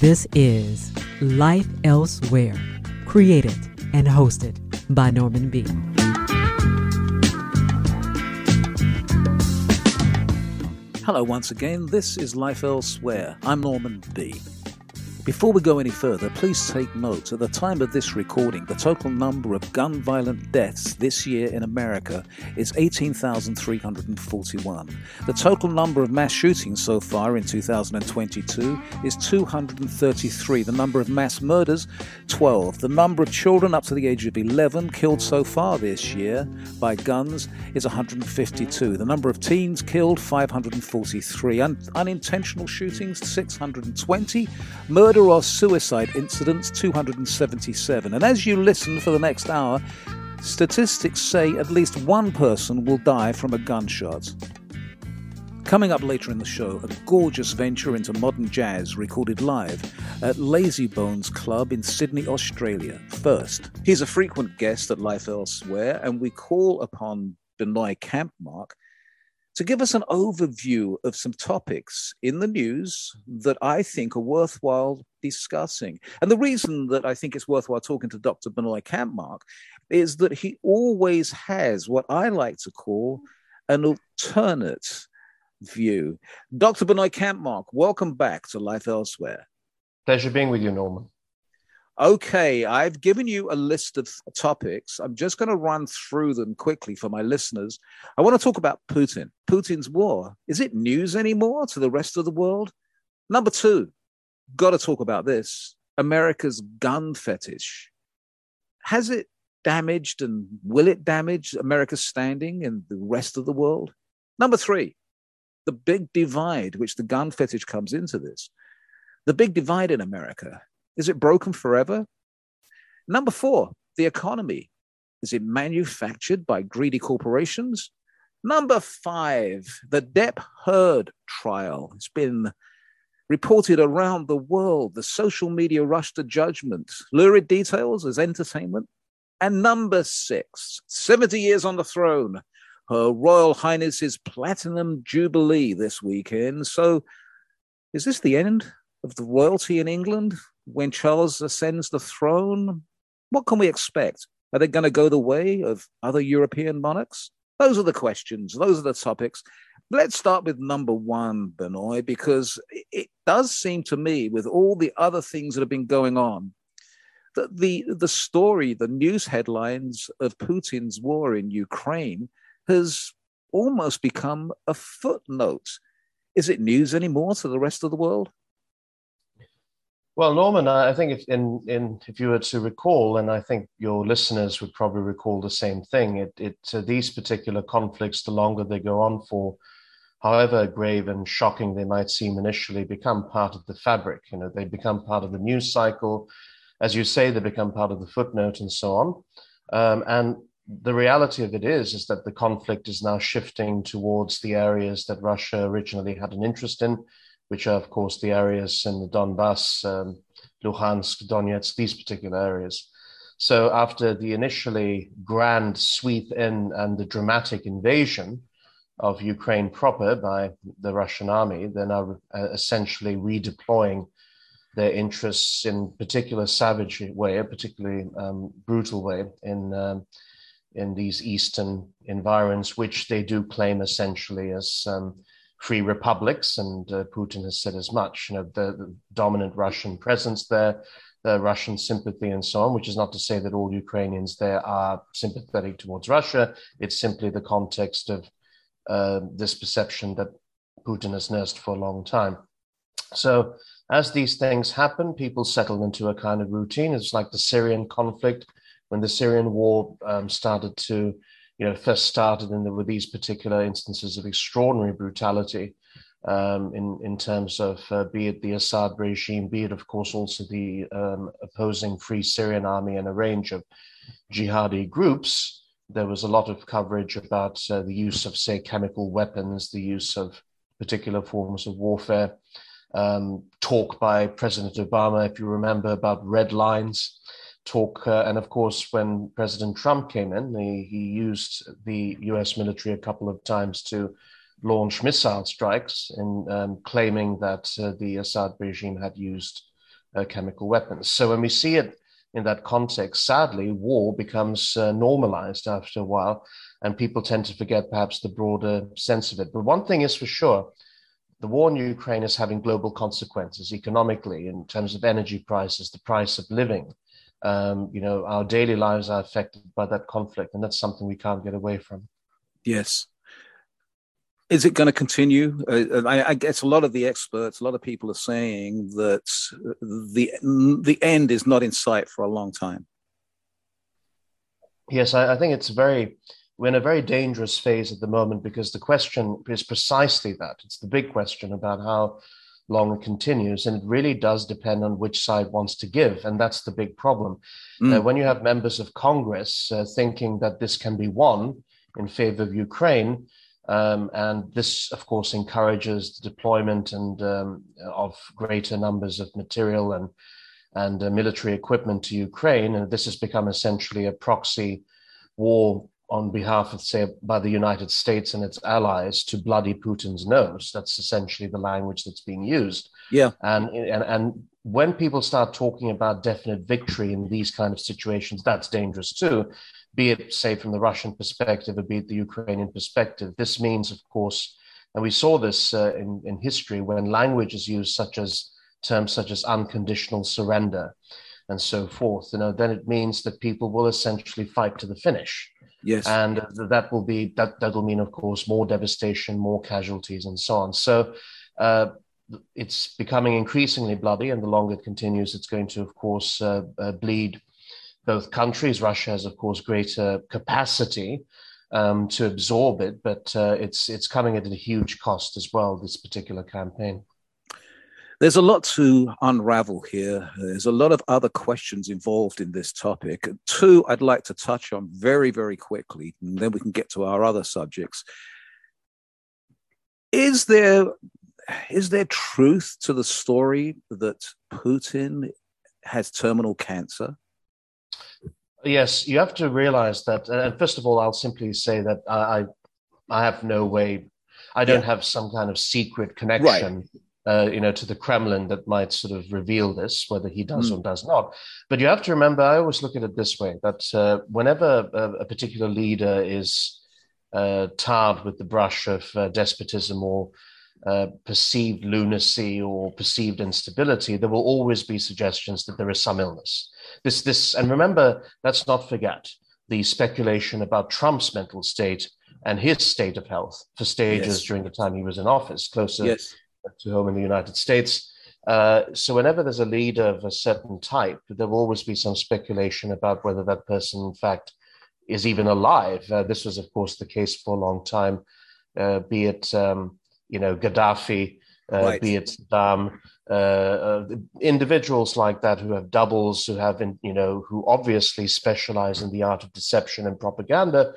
This is Life Elsewhere, created and hosted by Norman B. Hello, once again. This is Life Elsewhere. I'm Norman B. Before we go any further, please take note at the time of this recording, the total number of gun violent deaths this year in America is 18,341. The total number of mass shootings so far in 2022 is 233. The number of mass murders, 12. The number of children up to the age of 11 killed so far this year by guns is 152. The number of teens killed, 543. Un- unintentional shootings, 620. Murder murder or suicide incidents 277. And as you listen for the next hour, statistics say at least one person will die from a gunshot. Coming up later in the show, a gorgeous venture into modern jazz recorded live at Lazybones Club in Sydney, Australia. First, he's a frequent guest at Life Elsewhere, and we call upon Binoy Kampmark to give us an overview of some topics in the news that I think are worthwhile discussing. And the reason that I think it's worthwhile talking to Dr. Binoy Kampmark is that he always has what I like to call an alternate view. Dr. Binoy Kampmark, welcome back to Life Elsewhere. Pleasure being with you, Norman. Okay, I've given you a list of topics. I'm just going to run through them quickly for my listeners. I want to talk about Putin, Putin's war. Is it news anymore to the rest of the world? Number two, got to talk about this America's gun fetish. Has it damaged and will it damage America's standing in the rest of the world? Number three, the big divide, which the gun fetish comes into this. The big divide in America is it broken forever? Number four, the economy. Is it manufactured by greedy corporations? Number five, the Depp Heard trial. It's been reported around the world. The social media rush to judgment, lurid details as entertainment. And number six, 70 years on the throne. Her Royal Highness's Platinum Jubilee this weekend. So, is this the end of the royalty in England? When Charles ascends the throne, what can we expect? Are they going to go the way of other European monarchs? Those are the questions. Those are the topics. Let's start with number one, Binoy, because it does seem to me, with all the other things that have been going on, that the, the story, the news headlines of Putin's war in Ukraine has almost become a footnote. Is it news anymore to the rest of the world? Well, Norman, I think if in, in if you were to recall, and I think your listeners would probably recall the same thing, it, it uh, these particular conflicts, the longer they go on for, however grave and shocking they might seem initially, become part of the fabric. You know, they become part of the news cycle, as you say, they become part of the footnote and so on. Um, and the reality of it is, is that the conflict is now shifting towards the areas that Russia originally had an interest in which are, of course, the areas in the Donbass, um, Luhansk, Donetsk, these particular areas. So, after the initially grand sweep in and the dramatic invasion of Ukraine proper by the Russian army, they're now uh, essentially redeploying their interests in particular savage way, a particularly um, brutal way in um, in these eastern environs, which they do claim essentially as um, free republics, and uh, Putin has said as much. You know, the, the, dominant Russian presence there, the Russian sympathy, and so on. Which is not to say that all Ukrainians there are sympathetic towards Russia. It's simply the context of uh, this perception that Putin has nursed for a long time. So, as these things happen, people settle into a kind of routine. It's like the Syrian conflict when the Syrian war um, started to you know, first started in there with these particular instances of extraordinary brutality um, in, in terms of uh, be it the Assad regime, be it, of course, also the um, opposing Free Syrian Army and a range of jihadi groups. There was a lot of coverage about uh, the use of, say, chemical weapons, the use of particular forms of warfare. Um, talk by President Obama, if you remember, about red lines talk. Uh, and of course, when President Trump came in, he, he used the US military a couple of times to launch missile strikes in um, claiming that uh, the Assad regime had used uh, chemical weapons. So when we see it in that context, sadly, war becomes uh, normalized after a while, and people tend to forget perhaps the broader sense of it. But one thing is for sure the war in Ukraine is having global consequences economically in terms of energy prices, the price of living. Um, you know, our daily lives are affected by that conflict, and that's something we can't get away from. Yes. Is it going to continue? Uh, I, I, guess a lot of the experts, a lot of people are saying that the the end is not in sight for a long time. Yes, I, I think it's very we're in a very dangerous phase at the moment because the question is precisely that. It's the big question about how long continues. And it really does depend on which side wants to give. And that's the big problem. Mm. Uh, when you have members of Congress uh, thinking that this can be won in favor of Ukraine, um, and this, of course, encourages the deployment and um, of greater numbers of material and and uh, military equipment to Ukraine, and this has become essentially a proxy war on behalf of, say, by the United States and its allies to bloody Putin's nose. That's essentially the language that's being used. Yeah. And, and, and when people start talking about definite victory in these kind of situations, that's dangerous too, be it, say, from the Russian perspective or be it the Ukrainian perspective. This means, of course, and we saw this uh, in, in history when language is used, such as terms such as unconditional surrender and so forth, you know, then it means that people will essentially fight to the finish Yes. And that will be that that will mean, of course, more devastation, more casualties, and so on. So uh, it's becoming increasingly bloody, and the longer it continues, it's going to, of course, uh, uh, bleed both countries. Russia has, of course, greater capacity um, to absorb it, but uh, it's it's coming at a huge cost as well. This particular campaign. There's a lot to unravel here. There's a lot of other questions involved in this topic. Two, I'd like to touch on very, very quickly, and then we can get to our other subjects. Is there is there truth to the story that Putin has terminal cancer? Yes, you have to realize that. Uh, and first of all, I'll simply say that I I have no way. I don't yeah. have some kind of secret connection. Right uh, you know, to the Kremlin that might sort of reveal this, whether he does mm. or does not. But you have to remember, I always look at it this way: that uh, whenever a, a, particular leader is uh, tarred with the brush of uh, despotism or uh, perceived lunacy or perceived instability, there will always be suggestions that there is some illness. This, this, and remember, let's not forget the speculation about Trump's mental state and his state of health for stages yes. during the time he was in office, closer yes to home in the United States. Uh, so whenever there's a leader of a certain type, there will always be some speculation about whether that person, in fact, is even alive. Uh, this was, of course, the case for a long time, uh, be it um, you know Gaddafi, uh, right. be it Saddam, uh, uh, individuals like that who have doubles, who have in, you know who obviously specialize in the art of deception and propaganda.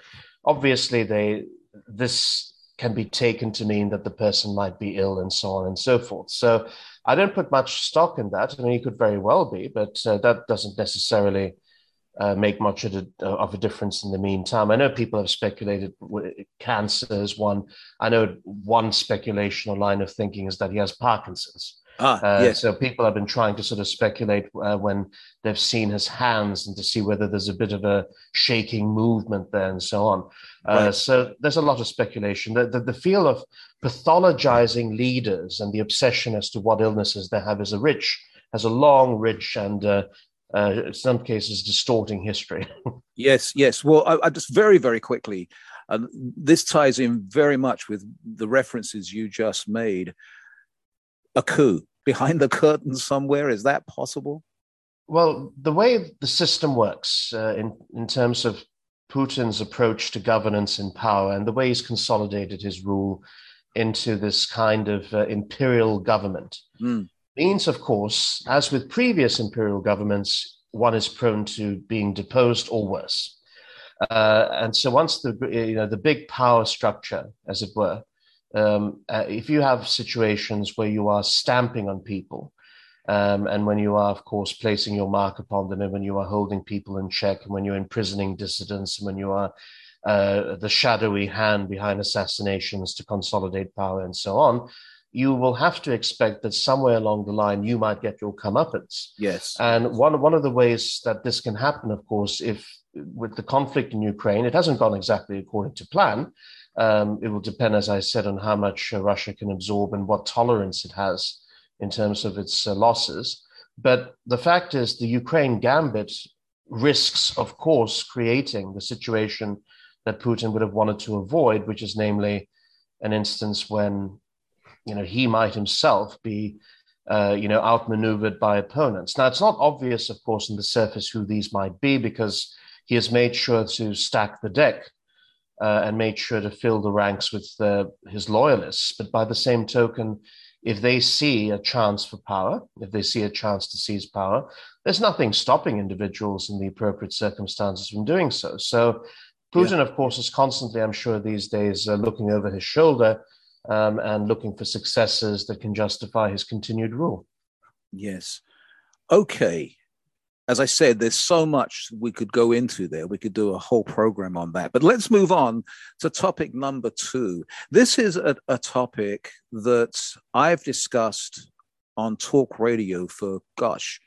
Obviously, they this can be taken to mean that the person might be ill and so on and so forth. So I don't put much stock in that. I mean, he could very well be, but uh, that doesn't necessarily uh, make much of a, of a, difference in the meantime. I know people have speculated cancer is one. I know one speculation or line of thinking is that he has Parkinson's. Ah, uh, yes. So people have been trying to sort of speculate uh, when they've seen his hands and to see whether there's a bit of a shaking movement there and so on. Uh, right. So there's a lot of speculation. The, the, the, field of pathologizing leaders and the obsession as to what illnesses they have is a rich, has a long, rich, and uh, uh, in some cases distorting history. yes, yes. Well, I, I just very, very quickly, uh, this ties in very much with the references you just made. A coup behind the curtain somewhere. Is that possible? Well, the way the system works uh, in, in terms of Putin's approach to governance and power and the way he's consolidated his rule into this kind of uh, imperial government mm. means, of course, as with previous imperial governments, one is prone to being deposed or worse. Uh, and so, once the you know the big power structure, as it were, um, uh, if you have situations where you are stamping on people, um, and when you are, of course, placing your mark upon them, and when you are holding people in check, and when you're imprisoning dissidents, and when you are uh, the shadowy hand behind assassinations to consolidate power and so on, you will have to expect that somewhere along the line you might get your comeuppance. Yes. And one one of the ways that this can happen, of course, if with the conflict in Ukraine, it hasn't gone exactly according to plan. Um, it will depend, as I said, on how much uh, Russia can absorb and what tolerance it has in terms of its uh, losses. But the fact is, the Ukraine gambit risks, of course, creating the situation that Putin would have wanted to avoid, which is namely an instance when you know he might himself be uh, you know outmaneuvered by opponents. Now it's not obvious, of course, on the surface who these might be because he has made sure to stack the deck uh, and made sure to fill the ranks with uh, his loyalists. But by the same token, if they see a chance for power, if they see a chance to seize power, there's nothing stopping individuals in the appropriate circumstances from doing so. So Putin, yeah. of course, is constantly, I'm sure, these days uh, looking over his shoulder um, and looking for successors that can justify his continued rule. Yes. Okay. As I said, there's so much we could go into there. We could do a whole program on that. But let's move on to topic number two. This is a, a topic that I've discussed on talk radio for, gosh,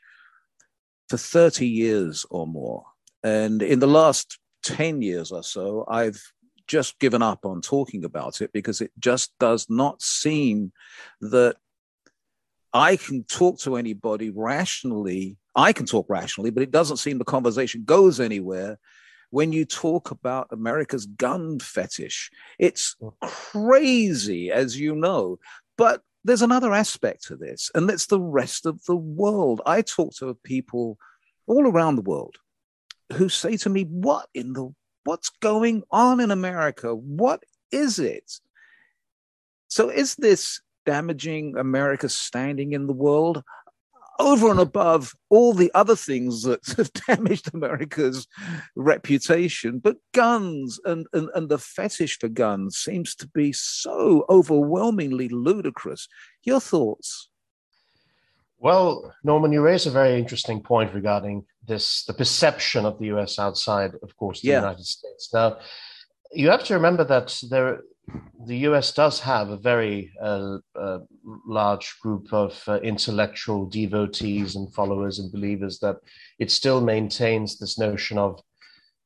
for 30 years or more. And in the last 10 years or so, I've just given up on talking about it because it just does not seem that I can talk to anybody rationally. I can talk rationally, but it doesn't seem the conversation goes anywhere when you talk about America's gun fetish. It's crazy, as you know. But there's another aspect to this, and that's the rest of the world. I talk to people all around the world who say to me, What in the what's going on in America? What is it? So, is this damaging America's standing in the world? Over and above all the other things that have damaged America's reputation, but guns and, and, and the fetish for guns seems to be so overwhelmingly ludicrous. Your thoughts? Well, Norman, you raise a very interesting point regarding this the perception of the US outside, of course, the yeah. United States. Now, you have to remember that there, the US does have a very uh, uh, large group of uh, intellectual devotees and followers and believers that it still maintains this notion of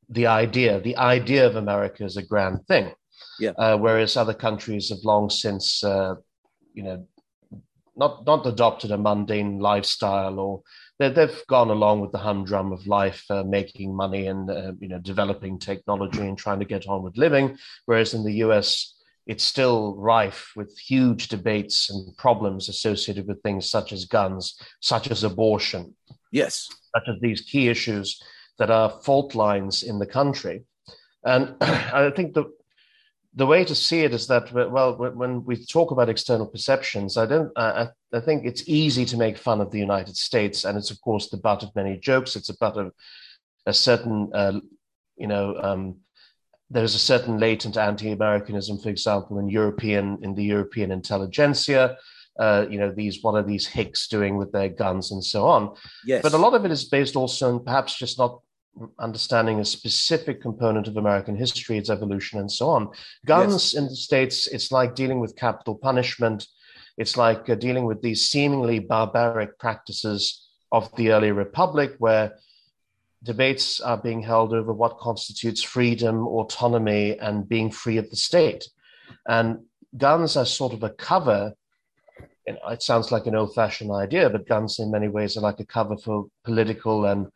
the idea, the idea of America is a grand thing. Yeah. Uh, whereas other countries have long since, uh, you know, not not adopted a mundane lifestyle or they've gone along with the humdrum of life, uh, making money and uh, you know developing technology and trying to get on with living. Whereas in the US, it's still rife with huge debates and problems associated with things such as guns, such as abortion, yes, such as these key issues that are fault lines in the country. And I think the the way to see it is that well when we talk about external perceptions i don't I, I think it's easy to make fun of the united states and it's of course the butt of many jokes. It's a butt of a certain uh, you know um, there's a certain latent anti-americanism for example in european in the european intelligentsia uh, you know these what are these hicks doing with their guns and so on. Yes. But a lot of it is based also on perhaps just not understanding a specific component of American history, its evolution, and so on. Guns yes. in the States, it's like dealing with capital punishment. It's like uh, dealing with these seemingly barbaric practices of the early republic, where debates are being held over what constitutes freedom, autonomy, and being free of the state. And guns are sort of a cover. it sounds like an old fashioned idea, but guns in many ways are like a cover for political and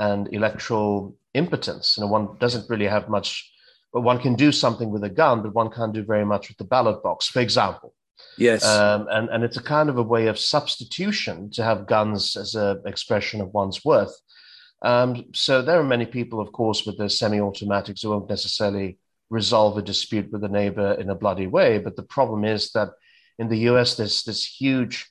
and electoral impotence. You know, one doesn't really have much, but one can do something with a gun, but one can't do very much with the ballot box, for example. Yes. Um, and, and it's a kind of a way of substitution to have guns as an expression of one's worth. Um, so there are many people, of course, with their semi-automatics who won't necessarily resolve a dispute with a neighbor in a bloody way. But the problem is that in the US, there's this huge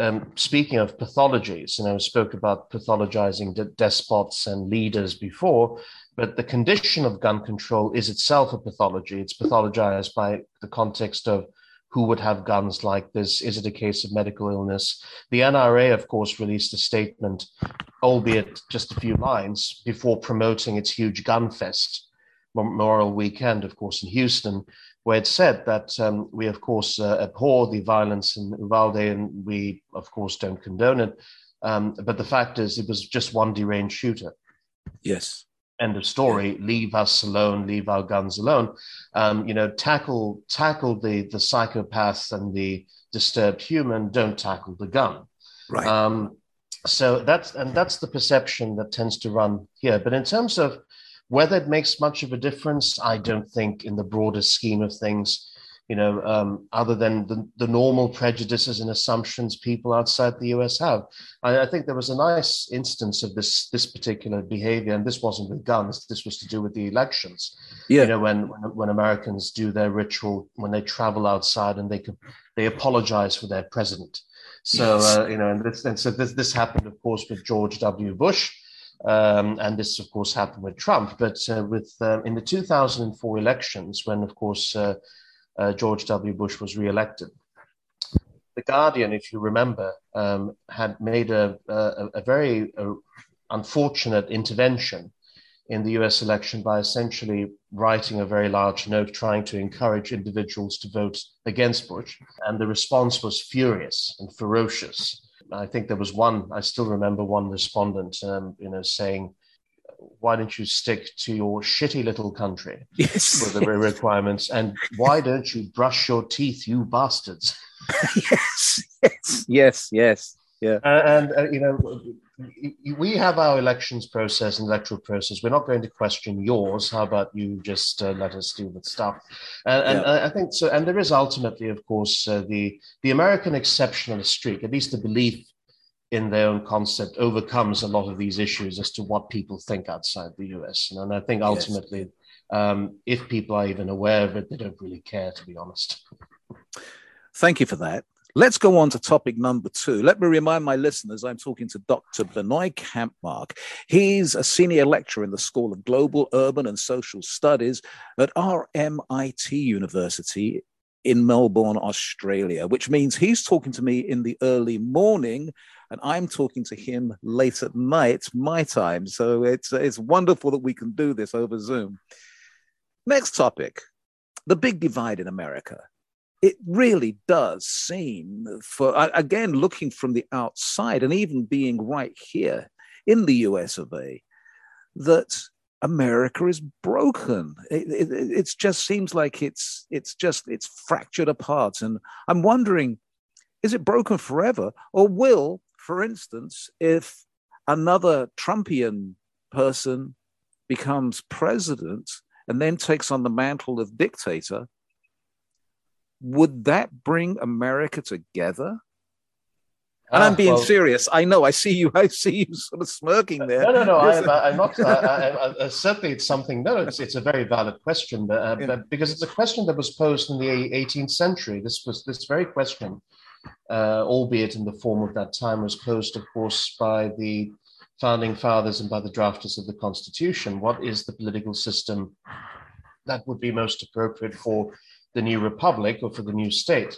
um, speaking of pathologies, you know, spoke about pathologizing de- despots and leaders before, but the condition of gun control is itself a pathology. It's pathologized by the context of who would have guns like this? Is it a case of medical illness? The NRA, of course, released a statement, albeit just a few lines, before promoting its huge gun fest Memorial Weekend, of course, in Houston, where it said that um, we, of course, uh, abhor the violence in Uvalde and we, of course, don't condone it. Um, but the fact is, it was just one deranged shooter. Yes. End of story. Leave us alone. Leave our guns alone. Um, you know, tackle tackle the the psychopath and the disturbed human. Don't tackle the gun. Right. Um, so that's and that's the perception that tends to run here. But in terms of whether it makes much of a difference, I don't think in the broader scheme of things, you know, um, other than the, the, normal prejudices and assumptions people outside the US have. I, I, think there was a nice instance of this this particular behavior, and this wasn't with guns. This was to do with the elections. Yeah. You know, when when, Americans do their ritual, when they travel outside and they can they apologize for their president. So uh, you know, and, this, and so this this happened, of course, with George W. Bush. Um, and this, of course, happened with Trump. But uh, with uh, in the 2004 elections, when, of course, uh, uh George W. Bush was re-elected, the Guardian, if you remember, um, had made a, a, a very uh, unfortunate intervention in the US election by essentially writing a very large note trying to encourage individuals to vote against Bush. And the response was furious and ferocious. I think there was one, I still remember one respondent, um, you know, saying, why don't you stick to your shitty little country yes. with the requirements? And why don't you brush your teeth, you bastards? yes, yes, yes, yes. Yeah. Uh, and, uh, you know, we have our elections process and electoral process. We're not going to question yours. How about you just uh, let us deal with stuff? And, and yeah. I think so. And there is ultimately, of course, uh, the the American exceptionalist streak. At least the belief in their own concept overcomes a lot of these issues as to what people think outside the US. And I think ultimately, yes. um, if people are even aware of it, they don't really care, to be honest. Thank you for that. Let's go on to topic number two. Let me remind my listeners I'm talking to Dr. Binoy Kampmark. He's a senior lecturer in the School of Global, Urban and Social Studies at RMIT University in Melbourne, Australia, which means he's talking to me in the early morning and I'm talking to him late at night, my time. So it's, it's wonderful that we can do this over Zoom. Next topic the big divide in America it really does seem for again looking from the outside and even being right here in the US of A that America is broken. It, it, it just seems like it's it's just it's fractured apart, and I'm wondering, is it broken forever, or will, for instance, if another Trumpian person becomes president and then takes on the mantle of dictator, would that bring America together? And I'm ah, being well, serious. I know. I see you. I see you sort of smirking there. No, no, no. I, am not. I, I, certainly, it's something. No, it's, it's a very valid question, but, uh, yeah. but, because it's a question that was posed in the 18th century. This was this very question, uh, albeit in the form of that time, was posed, of course, by the founding fathers and by the drafters of the Constitution. What is the political system that would be most appropriate for the new republic or for the new state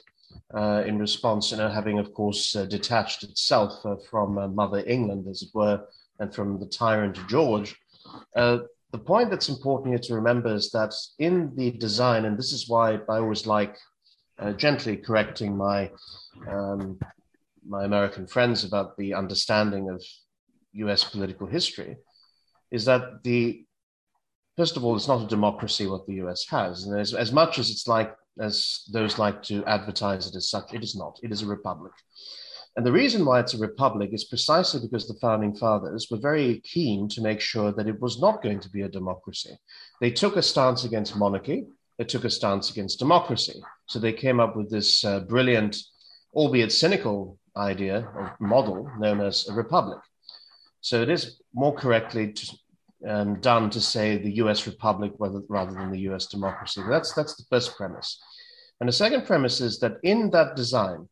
uh, in response, you know, having, of course, uh, detached itself uh, from uh, Mother England, as it were, and from the tyrant George. Uh, the point that's important here to remember is that in the design, and this is why I always like uh, gently correcting my um, my American friends about the understanding of U.S. political history, is that the first of all, it's not a democracy what the US has. And as, as much as it's like, as those like to advertise it as such, it is not. It is a republic. And the reason why it's a republic is precisely because the founding fathers were very keen to make sure that it was not going to be a democracy. They took a stance against monarchy, they took a stance against democracy. So they came up with this uh, brilliant, albeit cynical idea or model known as a republic. So it is more correctly to, um, done to say the U.S. republic rather, rather than the U.S. democracy. That's that's the first premise. And the second premise is that in that design,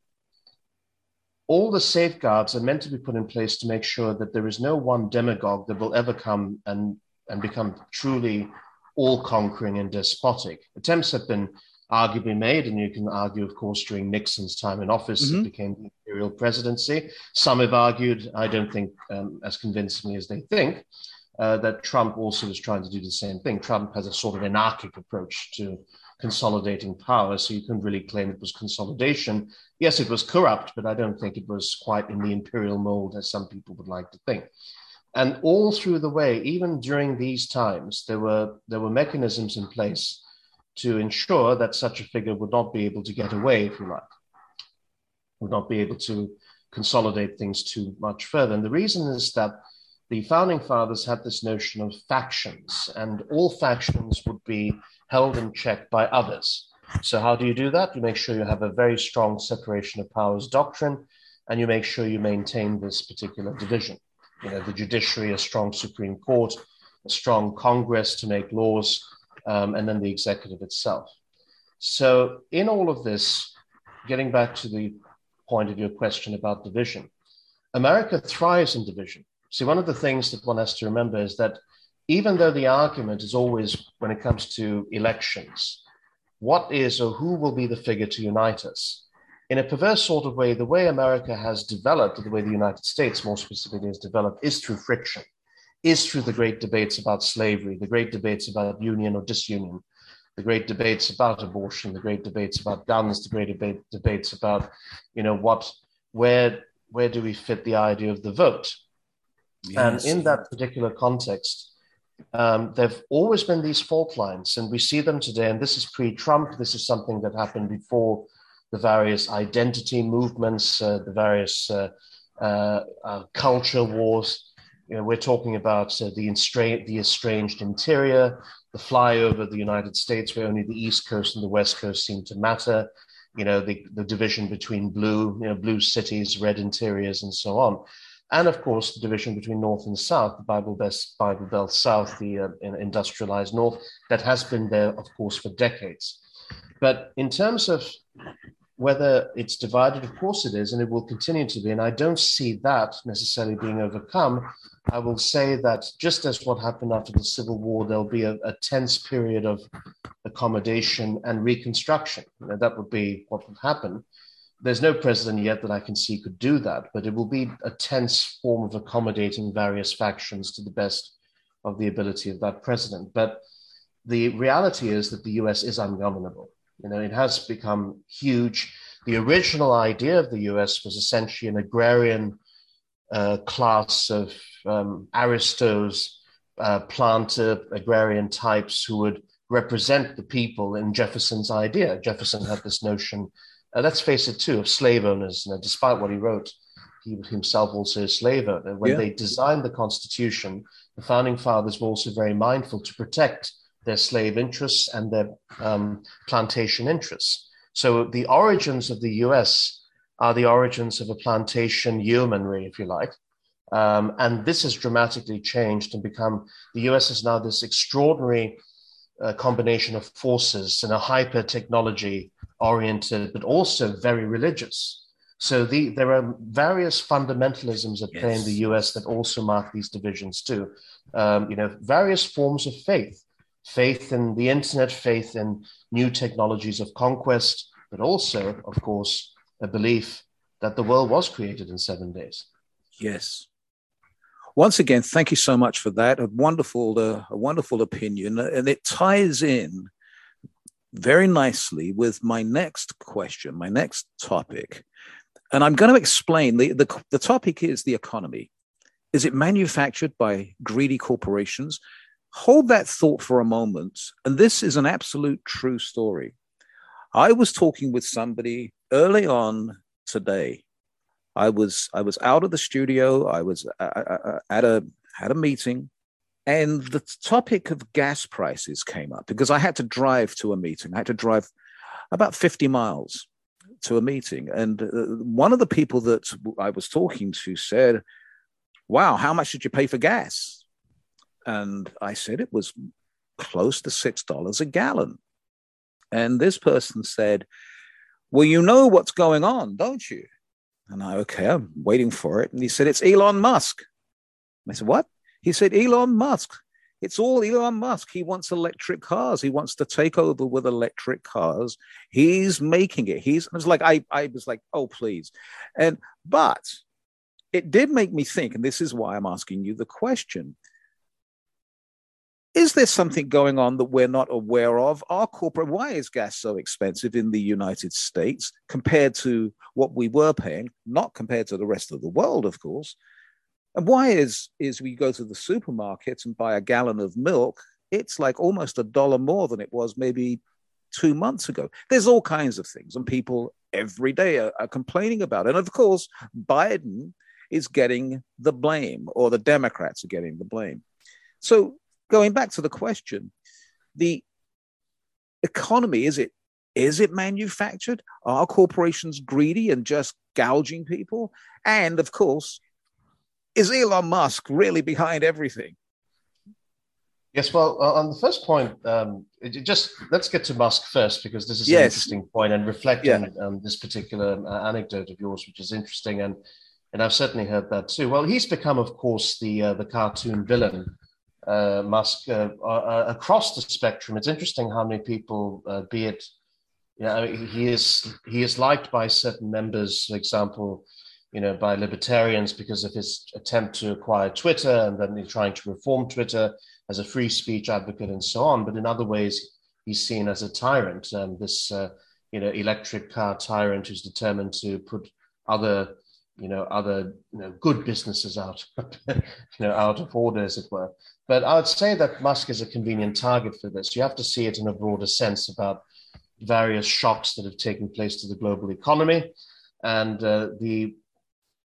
all the safeguards are meant to be put in place to make sure that there is no one demagogue that will ever come and, and become truly all conquering and despotic. Attempts have been arguably made, and you can argue, of course, during Nixon's time in office, mm-hmm. it became the imperial presidency. Some have argued, I don't think um, as convincingly as they think, uh, that Trump also is trying to do the same thing. Trump has a sort of anarchic approach to consolidating power. So you couldn't really claim it was consolidation. Yes, it was corrupt, but I don't think it was quite in the imperial mold as some people would like to think. And all through the way, even during these times, there were there were mechanisms in place to ensure that such a figure would not be able to get away, if you like, would not be able to consolidate things too much further. And the reason is that the founding fathers had this notion of factions, and all factions would be held in check by others. So, how do you do that? You make sure you have a very strong separation of powers doctrine, and you make sure you maintain this particular division. You know, the judiciary, a strong Supreme Court, a strong Congress to make laws, um, and then the executive itself. So, in all of this, getting back to the point of your question about division, America thrives in division. See, one of the things that one has to remember is that even though the argument is always, when it comes to elections, what is or who will be the figure to unite us? In a perverse sort of way, the way America has developed, the way the United States more specifically has developed, is through friction, is through the great debates about slavery, the great debates about union or disunion, the great debates about abortion, the great debates about guns, the great debate, debates about, you know, what, where, where do we fit the idea of the vote? Yes. And in that particular context, um, there have always been these fault lines, and we see them today. And this is pre Trump. This is something that happened before the various identity movements, uh, the various uh, uh, uh culture wars. You know, we're talking about uh, the, the estranged interior, the flyover of the United States, where only the East Coast and the West Coast seem to matter. You know, the, the division between blue, you know, blue cities, red interiors, and so on and of course the division between north and south, the Bible Belt, Bible Belt South, the uh, industrialized north, that has been there, of course, for decades. But in terms of whether it's divided, of course it is, and it will continue to be. And I don't see that necessarily being overcome. I will say that just as what happened after the Civil War, there'll be a, a tense period of accommodation and reconstruction. You know, that would be what would happen there's no president yet that I can see could do that, but it will be a tense form of accommodating various factions to the best of the ability of that president. But the reality is that the US is ungovernable. You know, it has become huge. The original idea of the US was essentially an agrarian uh, class of um, aristos, uh, planter, agrarian types who would represent the people in Jefferson's idea. Jefferson had this notion uh, let's face it, too, of slave owners. You know, despite what he wrote, he was himself also a slave owner. When yeah. they designed the Constitution, the founding fathers were also very mindful to protect their slave interests and their um, plantation interests. So the origins of the U.S. are the origins of a plantation yeomanry, if you like. Um, and this has dramatically changed and become the US is now this extraordinary uh, combination of forces and a hyper technology oriented, but also very religious. So the, there are various fundamentalisms at play in the US that also mark these divisions too. Um, you know, various forms of faith, faith in the internet, faith in new technologies of conquest, but also, of course, a belief that the world was created in seven days. Yes. Once again, thank you so much for that. A wonderful, uh, a wonderful opinion, and it ties in very nicely with my next question, my next topic. And I'm going to explain the, the, the topic is the economy. Is it manufactured by greedy corporations? Hold that thought for a moment. And this is an absolute true story. I was talking with somebody early on today. I was I was out of the studio. I was uh, uh, uh, at a had a meeting, and the topic of gas prices came up because I had to drive to a meeting. I had to drive about 50 miles to a meeting. And uh, one of the people that I was talking to said, Wow, how much did you pay for gas? And I said it was close to $6 a gallon. And this person said, Well, you know what's going on, don't you? And I, okay, I'm waiting for it. And he said, It's Elon Musk. I said, What? He said, Elon Musk. It's all Elon Musk. He wants electric cars. He wants to take over with electric cars. He's making it. He's I was like, I, I was like, oh, please. And but it did make me think, and this is why I'm asking you the question. is there something going on that we're not aware of? Our corporate, why is gas so expensive in the United States compared to what we were paying, not compared to the rest of the world, of course? And why is is we go to the supermarket and buy a gallon of milk, it's like almost a dollar more than it was maybe two months ago. There's all kinds of things, and people every day are, are complaining about it. And of course, Biden is getting the blame, or the Democrats are getting the blame. So going back to the question, the economy is it is it manufactured? Are corporations greedy and just gouging people? And of course, is Elon Musk really behind everything? Yes, well, on the first point, um, just let's get to Musk first because this is yes. an interesting point and reflecting yeah. on this particular uh, anecdote of yours, which is interesting, and and I've certainly heard that too. Well, he's become, of course, the uh, the cartoon villain uh, Musk uh, uh, across the spectrum. It's interesting how many people, uh, be it, you know, he is he is liked by certain members, for example, you know, by libertarians because of his attempt to acquire Twitter, and then he's trying to reform Twitter as a free speech advocate and so on. But in other ways, he's seen as a tyrant, um, this uh, you know electric car tyrant who's determined to put other you know other you know good businesses out you know out of order as it were. But i would say that musk is a convenient target for this. You have to see it in a broader sense about various shocks that have taken place to the global economy. And uh, the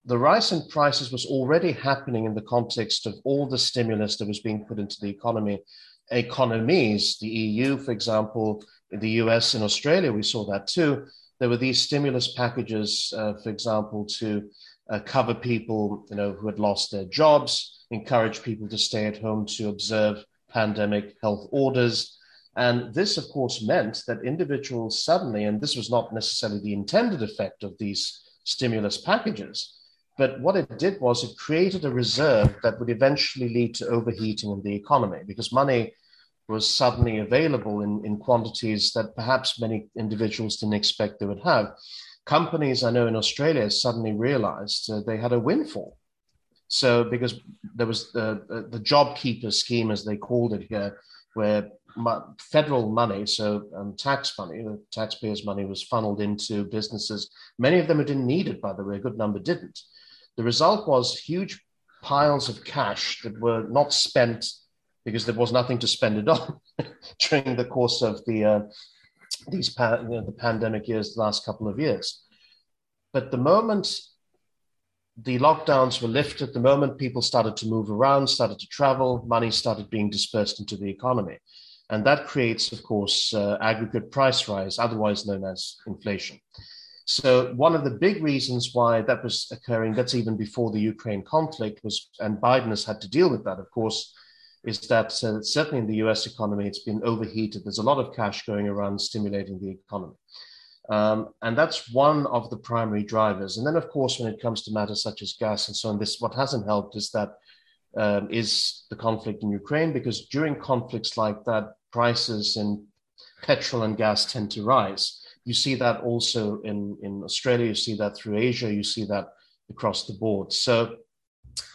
the rise in prices was already happening in the context of all the stimulus that was being put into the economy economies the eu for example in the us and australia we saw that too there were these stimulus packages, uh, for example, to uh, cover people you know, who had lost their jobs, encourage people to stay at home to observe pandemic health orders. And this, of course, meant that individuals suddenly, and this was not necessarily the intended effect of these stimulus packages, but what it did was it created a reserve that would eventually lead to overheating in the economy because money was suddenly available in, in quantities that perhaps many individuals didn't expect they would have. Companies I know in Australia suddenly realized uh, they had a windfall. So, because there was the, the, the job keeper scheme, as they called it here, where federal money, so um, tax money, the taxpayers' money was funneled into businesses. Many of them didn't need it, by the way, a good number didn't. The result was huge piles of cash that were not spent because there was nothing to spend it on during the course of the uh, these pa- you know, the pandemic years, the last couple of years. But the moment the lockdowns were lifted, the moment people started to move around, started to travel, money started being dispersed into the economy. And that creates, of course, uh, aggregate price rise, otherwise known as inflation. So one of the big reasons why that was occurring, that's even before the Ukraine conflict was, and Biden has had to deal with that, of course, is that uh, certainly in the US economy, it's been overheated. There's a lot of cash going around stimulating the economy. Um, and that's one of the primary drivers. And then, of course, when it comes to matters such as gas and so on, this what hasn't helped is that um, is the conflict in Ukraine, because during conflicts like that, prices in petrol and gas tend to rise. You see that also in, in Australia, you see that through Asia, you see that across the board. So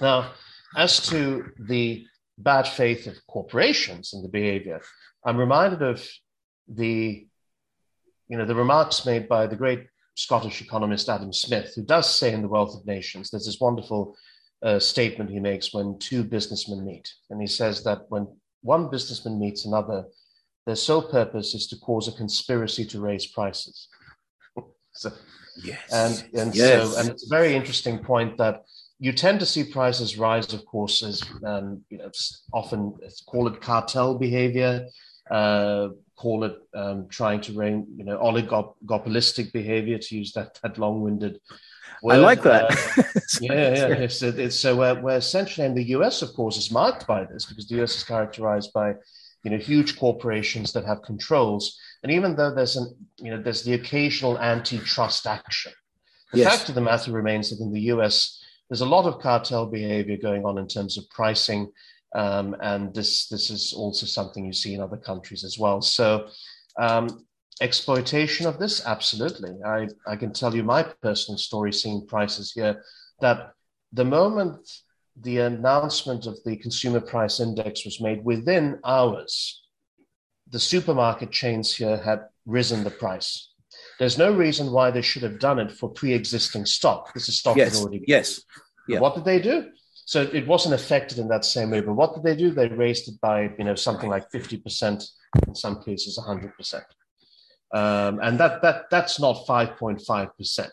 now, as to the bad faith of corporations and the behavior, I'm reminded of the, you know, the remarks made by the great Scottish economist Adam Smith, who does say in The Wealth of Nations, there's this wonderful uh, statement he makes when two businessmen meet. And he says that when one businessman meets another, their sole purpose is to cause a conspiracy to raise prices. so, yes. And, and yes. so, and it's a very interesting point that you tend to see prices rise, of course, as um, you know, often call it cartel behavior, uh, call it um, trying to rein, you know, oligopolistic behavior, to use that that long-winded. Word. I like that. Uh, yeah, yeah. It's, it's so uh, where essentially, and the US, of course, is marked by this because the US is characterized by, you know, huge corporations that have controls, and even though there's an, you know, there's the occasional antitrust action. The yes. fact of the matter remains that in the US, there's a lot of cartel behavior going on in terms of pricing. Um, and this, this is also something you see in other countries as well. So, um, exploitation of this, absolutely. I, I can tell you my personal story seeing prices here that the moment the announcement of the consumer price index was made within hours. The supermarket chains here had risen the price. There's no reason why they should have done it for pre-existing stock. This is stock yes, already. Yes. Yeah. What did they do? So it wasn't affected in that same way. But what did they do? They raised it by you know something like fifty percent, in some cases hundred percent, um, and that that that's not five point five percent.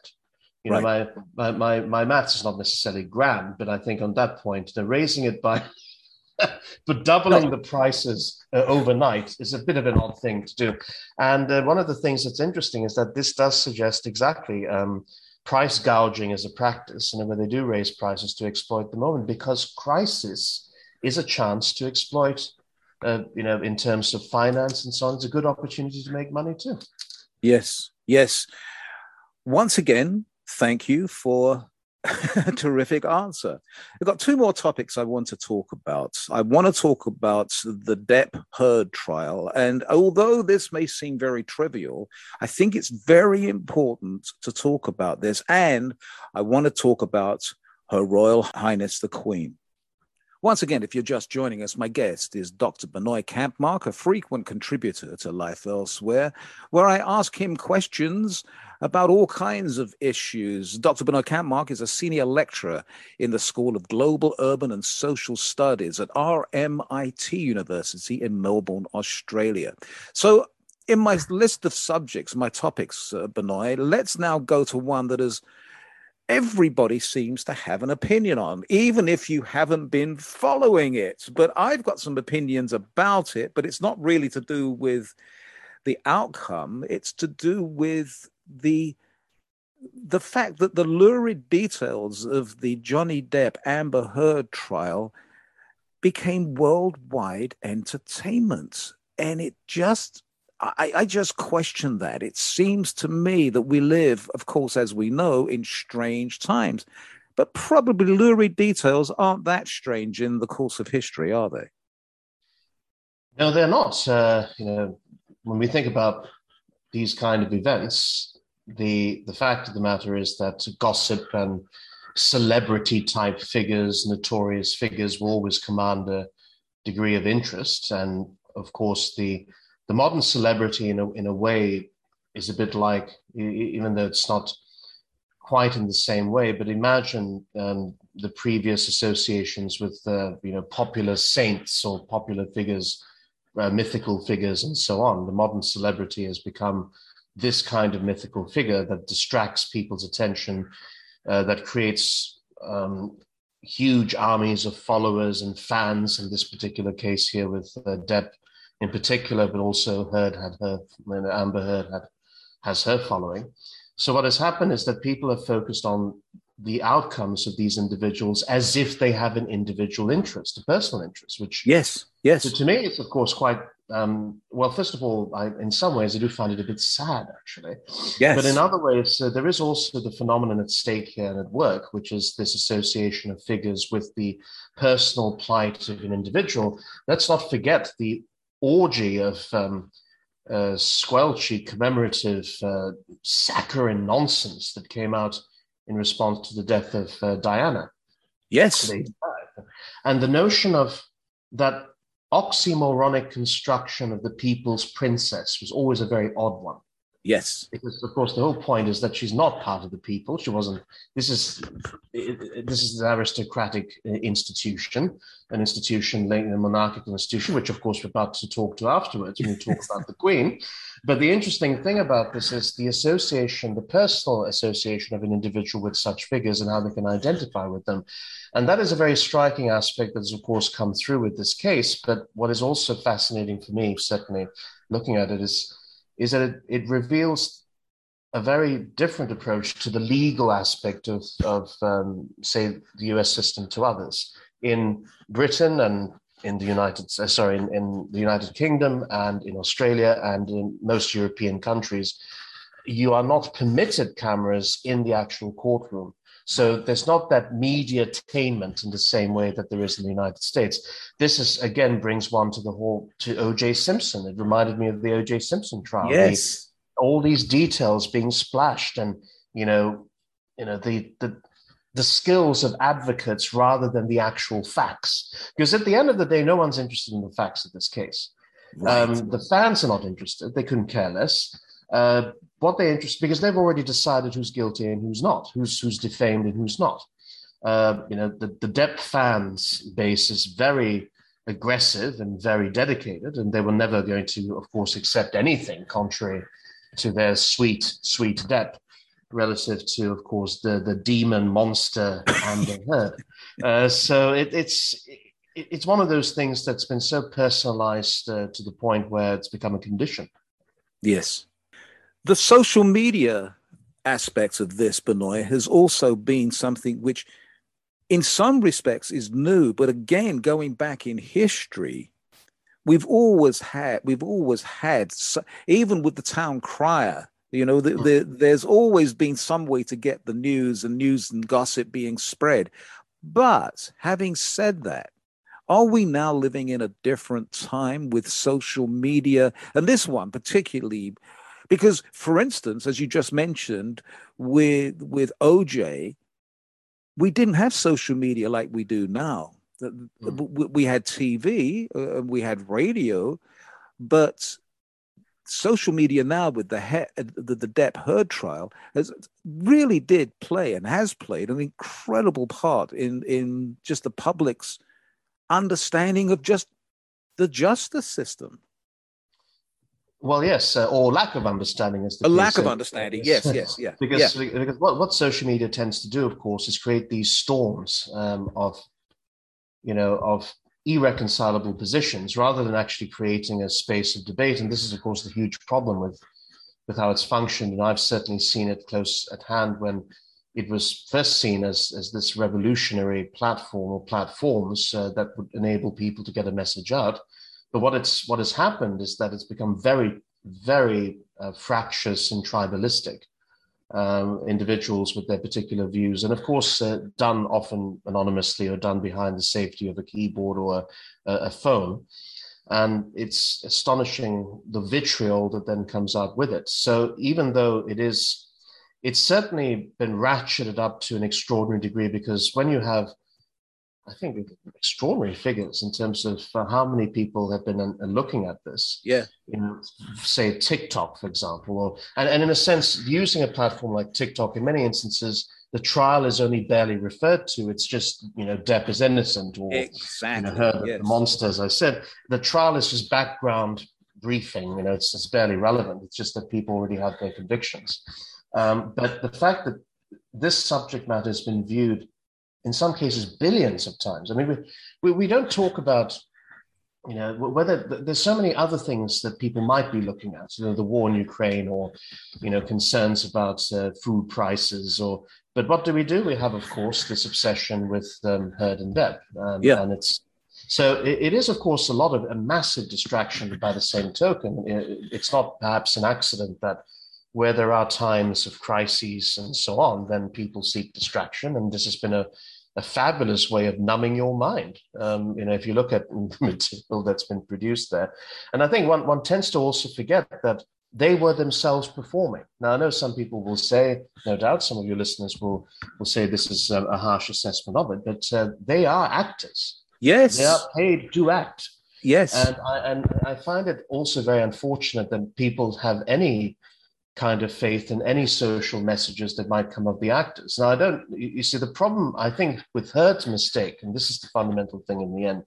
You know, right. my, my my my maths is not necessarily grand, but I think on that point they're raising it by but doubling the prices uh, overnight is a bit of an odd thing to do. And uh, one of the things that's interesting is that this does suggest exactly um, price gouging as a practice, and when they do raise prices to exploit the moment, because crisis is a chance to exploit. Uh, you know, in terms of finance and so on, it's a good opportunity to make money too. Yes, yes. Once again, thank you for a terrific answer. I've got two more topics I want to talk about. I want to talk about the Depp Heard trial. And although this may seem very trivial, I think it's very important to talk about this. And I want to talk about Her Royal Highness the Queen. Once again, if you're just joining us, my guest is Dr. Binoy Kampmark, a frequent contributor to Life Elsewhere, where I ask him questions about all kinds of issues. Dr. Binoy Kampmark is a senior lecturer in the School of Global, Urban and Social Studies at RMIT University in Melbourne, Australia. So, in my list of subjects, my topics, uh, Binoy, let's now go to one that is everybody seems to have an opinion on, even if you haven't been following it. But I've got some opinions about it, but it's not really to do with the outcome, it's to do with the the fact that the lurid details of the Johnny Depp Amber Heard trial became worldwide entertainment. And it just I, I, just question that. It seems to me that we live, of course, as we know, in strange times. But probably lurid details aren't that strange in the course of history, are they? No, they're not. Uh, you know, when we think about these kind of events, the the fact of the matter is that gossip and celebrity type figures, notorious figures, will always command a degree of interest. And of course, the the modern celebrity in a, in a way is a bit like even though it's not quite in the same way but imagine um, the previous associations with uh, you know popular saints or popular figures uh, mythical figures and so on. The modern celebrity has become this kind of mythical figure that distracts people's attention uh, that creates um, huge armies of followers and fans in this particular case here with uh, Depp in particular, but also Heard had her, Amber Heard had, has her following. So what has happened is that people have focused on the outcomes of these individuals as if they have an individual interest, a personal interest, which yes, yes. So to me, it's of course quite um, well. First of all, I, in some ways, I do find it a bit sad, actually. Yes. But in other ways, uh, there is also the phenomenon at stake here and at work, which is this association of figures with the personal plight of an individual. Let's not forget the orgy of um, uh, squelchy commemorative uh, saccharine nonsense that came out in response to the death of uh, Diana. Yes. And the notion of that oxymoronic construction of the people's princess was always a very odd one. Yes. Because of course the whole point is that she's not part of the people. She wasn't. This is this is an aristocratic uh, institution, an institution linked a monarchical institution, which of course we're about to talk to afterwards when we talk about the Queen. But the interesting thing about this is the association, the personal association of an individual with such figures and how they can identify with them. And that is a very striking aspect that has, of course, come through with this case. But what is also fascinating for me, certainly looking at it, is is that it, it reveals a very different approach to the legal aspect of, of um, say, the US system to others. In Britain and in the United, uh, sorry, in, in the United Kingdom and in Australia and in most European countries, you are not permitted cameras in the actual courtroom. So there's not that media attainment in the same way that there is in the United States. This is again brings one to the whole to O.J. Simpson. It reminded me of the O.J. Simpson trial. Yes, the, all these details being splashed, and you know, you know the the the skills of advocates rather than the actual facts. Because at the end of the day, no one's interested in the facts of this case. Right. Um, the fans are not interested; they couldn't care less. Uh, what they're interested because they've already decided who's guilty and who's not, who's who's defamed and who's not. Uh, you know, the, the Depp fans base is very aggressive and very dedicated, and they were never going to, of course, accept anything contrary to their sweet, sweet Depp relative to, of course, the the demon monster Amber Heard. Uh, so it, it's it, it's one of those things that's been so personalized uh, to the point where it's become a condition. Yes, the social media aspects of this, Binoy, has also been something which, in some respects, is new. But again, going back in history, we've always had we've always had even with the town crier you know, the, hmm. the, there's always been some way to get the news and news and gossip being spread. But having said that, are we now living in a different time with social media? And this one particularly, because for instance, as you just mentioned, with with OJ, we didn't have social media like we do now. Mm. We had TV, uh, we had radio, but social media now with the, he- the, the Depp Heard trial has really did play and has played an incredible part in in just the public's understanding of just the justice system. Well, yes, uh, or lack of understanding is the a lack of understanding. Yes, yes, yeah. because yeah. because what, what social media tends to do, of course, is create these storms um, of you know of irreconcilable positions rather than actually creating a space of debate. And this is, of course, the huge problem with, with how it's functioned. And I've certainly seen it close at hand when it was first seen as, as this revolutionary platform or platforms uh, that would enable people to get a message out. But what it's what has happened is that it's become very, very uh, fractious and tribalistic um, individuals with their particular views, and of course, uh, done often anonymously or done behind the safety of a keyboard or a, a, phone. And it's astonishing the vitriol that then comes out with it. So even though it is, it's certainly been ratcheted up to an extraordinary degree because when you have I think extraordinary figures in terms of uh, how many people have been uh, looking at this. Yeah. You know, say TikTok, for example, or and, and in a sense, using a platform like TikTok, in many instances, the trial is only barely referred to. It's just you know, Depp is innocent, or exactly. you know, her yes. the monster, as I said. The trial is just background briefing. You know, it's, it's barely relevant. It's just that people already have their convictions. Um, but the fact that this subject matter has been viewed in some cases billions of times. I mean, we, we, we don't talk about, you know, whether there's so many other things that people might be looking at, you know, the war in Ukraine or, you know, concerns about uh, food prices or, but what do we do? We have, of course, this obsession with um, Heard and Depp. Um, yeah. And it's, so it, it is, of course, a lot of a massive distraction. By the same token, it, it's not perhaps an accident that where there are times of crises and so on, then people seek distraction. And this has been a, a fabulous way of numbing your mind. Um, you know, if you look at the material that's been produced there. And I think one, one tends to also forget that they were themselves performing. Now, I know some people will say, no doubt, some of your listeners will, will say this is a, a harsh assessment of it, but uh, they are actors. Yes. They are paid to act. Yes. And I, and I find it also very unfortunate that people have any kind of faith in any social messages that might come of the actors. Now, I don't, you see, the problem, I think, with Heard's mistake, and this is the fundamental thing in the end,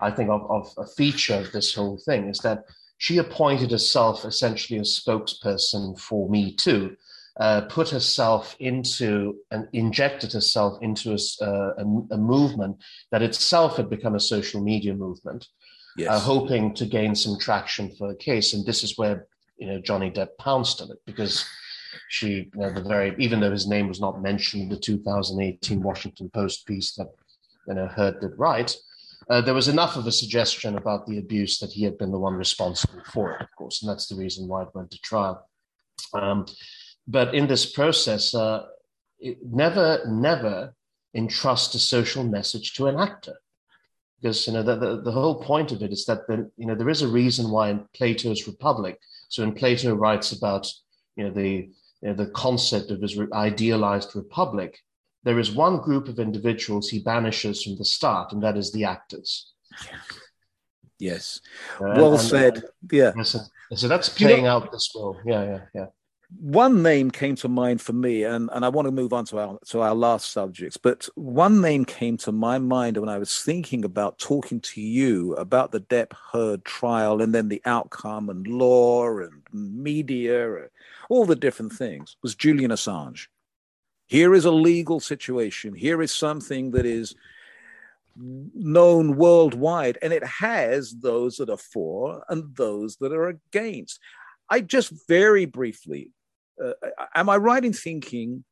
I think, of, of a feature of this whole thing, is that she appointed herself essentially a spokesperson for Me Too. Uh, put herself into and injected herself into a, uh, a, a, movement that itself had become a social media movement, yes. uh, hoping to gain some traction for the case. And this is where you know Johnny Depp pounced on it because she, you know, the very even though his name was not mentioned the 2018 Washington Post piece that you know Heard did right, uh, there was enough of a suggestion about the abuse that he had been the one responsible for it, of course, and that's the reason why it went to trial. Um, but in this process, uh, never, never entrust a social message to an actor because you know the, the, the, whole point of it is that the, you know there is a reason why in Plato's Republic so when Plato writes about you know the you know, the concept of his idealized republic, there is one group of individuals he banishes from the start, and that is the actors. Yes. Uh, well and, said. Yeah. So, so, that's playing you know, out this role. Yeah, yeah, yeah. One name came to mind for me, and, and I want to move on to our to our last subjects. But one name came to my mind when I was thinking about talking to you about the Depp Heard trial, and then the outcome, and law, and media, all the different things. Was Julian Assange? Here is a legal situation. Here is something that is known worldwide, and it has those that are for and those that are against. I just very briefly, uh, am I right in thinking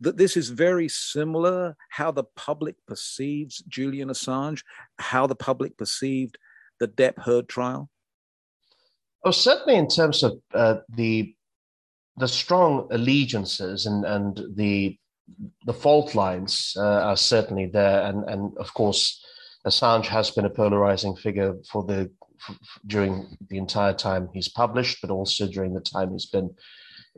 that this is very similar how the public perceives Julian Assange, how the public perceived the Depp Heard trial? Oh, certainly in terms of uh, the the strong allegiances and and the the fault lines uh, are certainly there, and and of course, Assange has been a polarizing figure for the during the entire time he's published, but also during the time he's been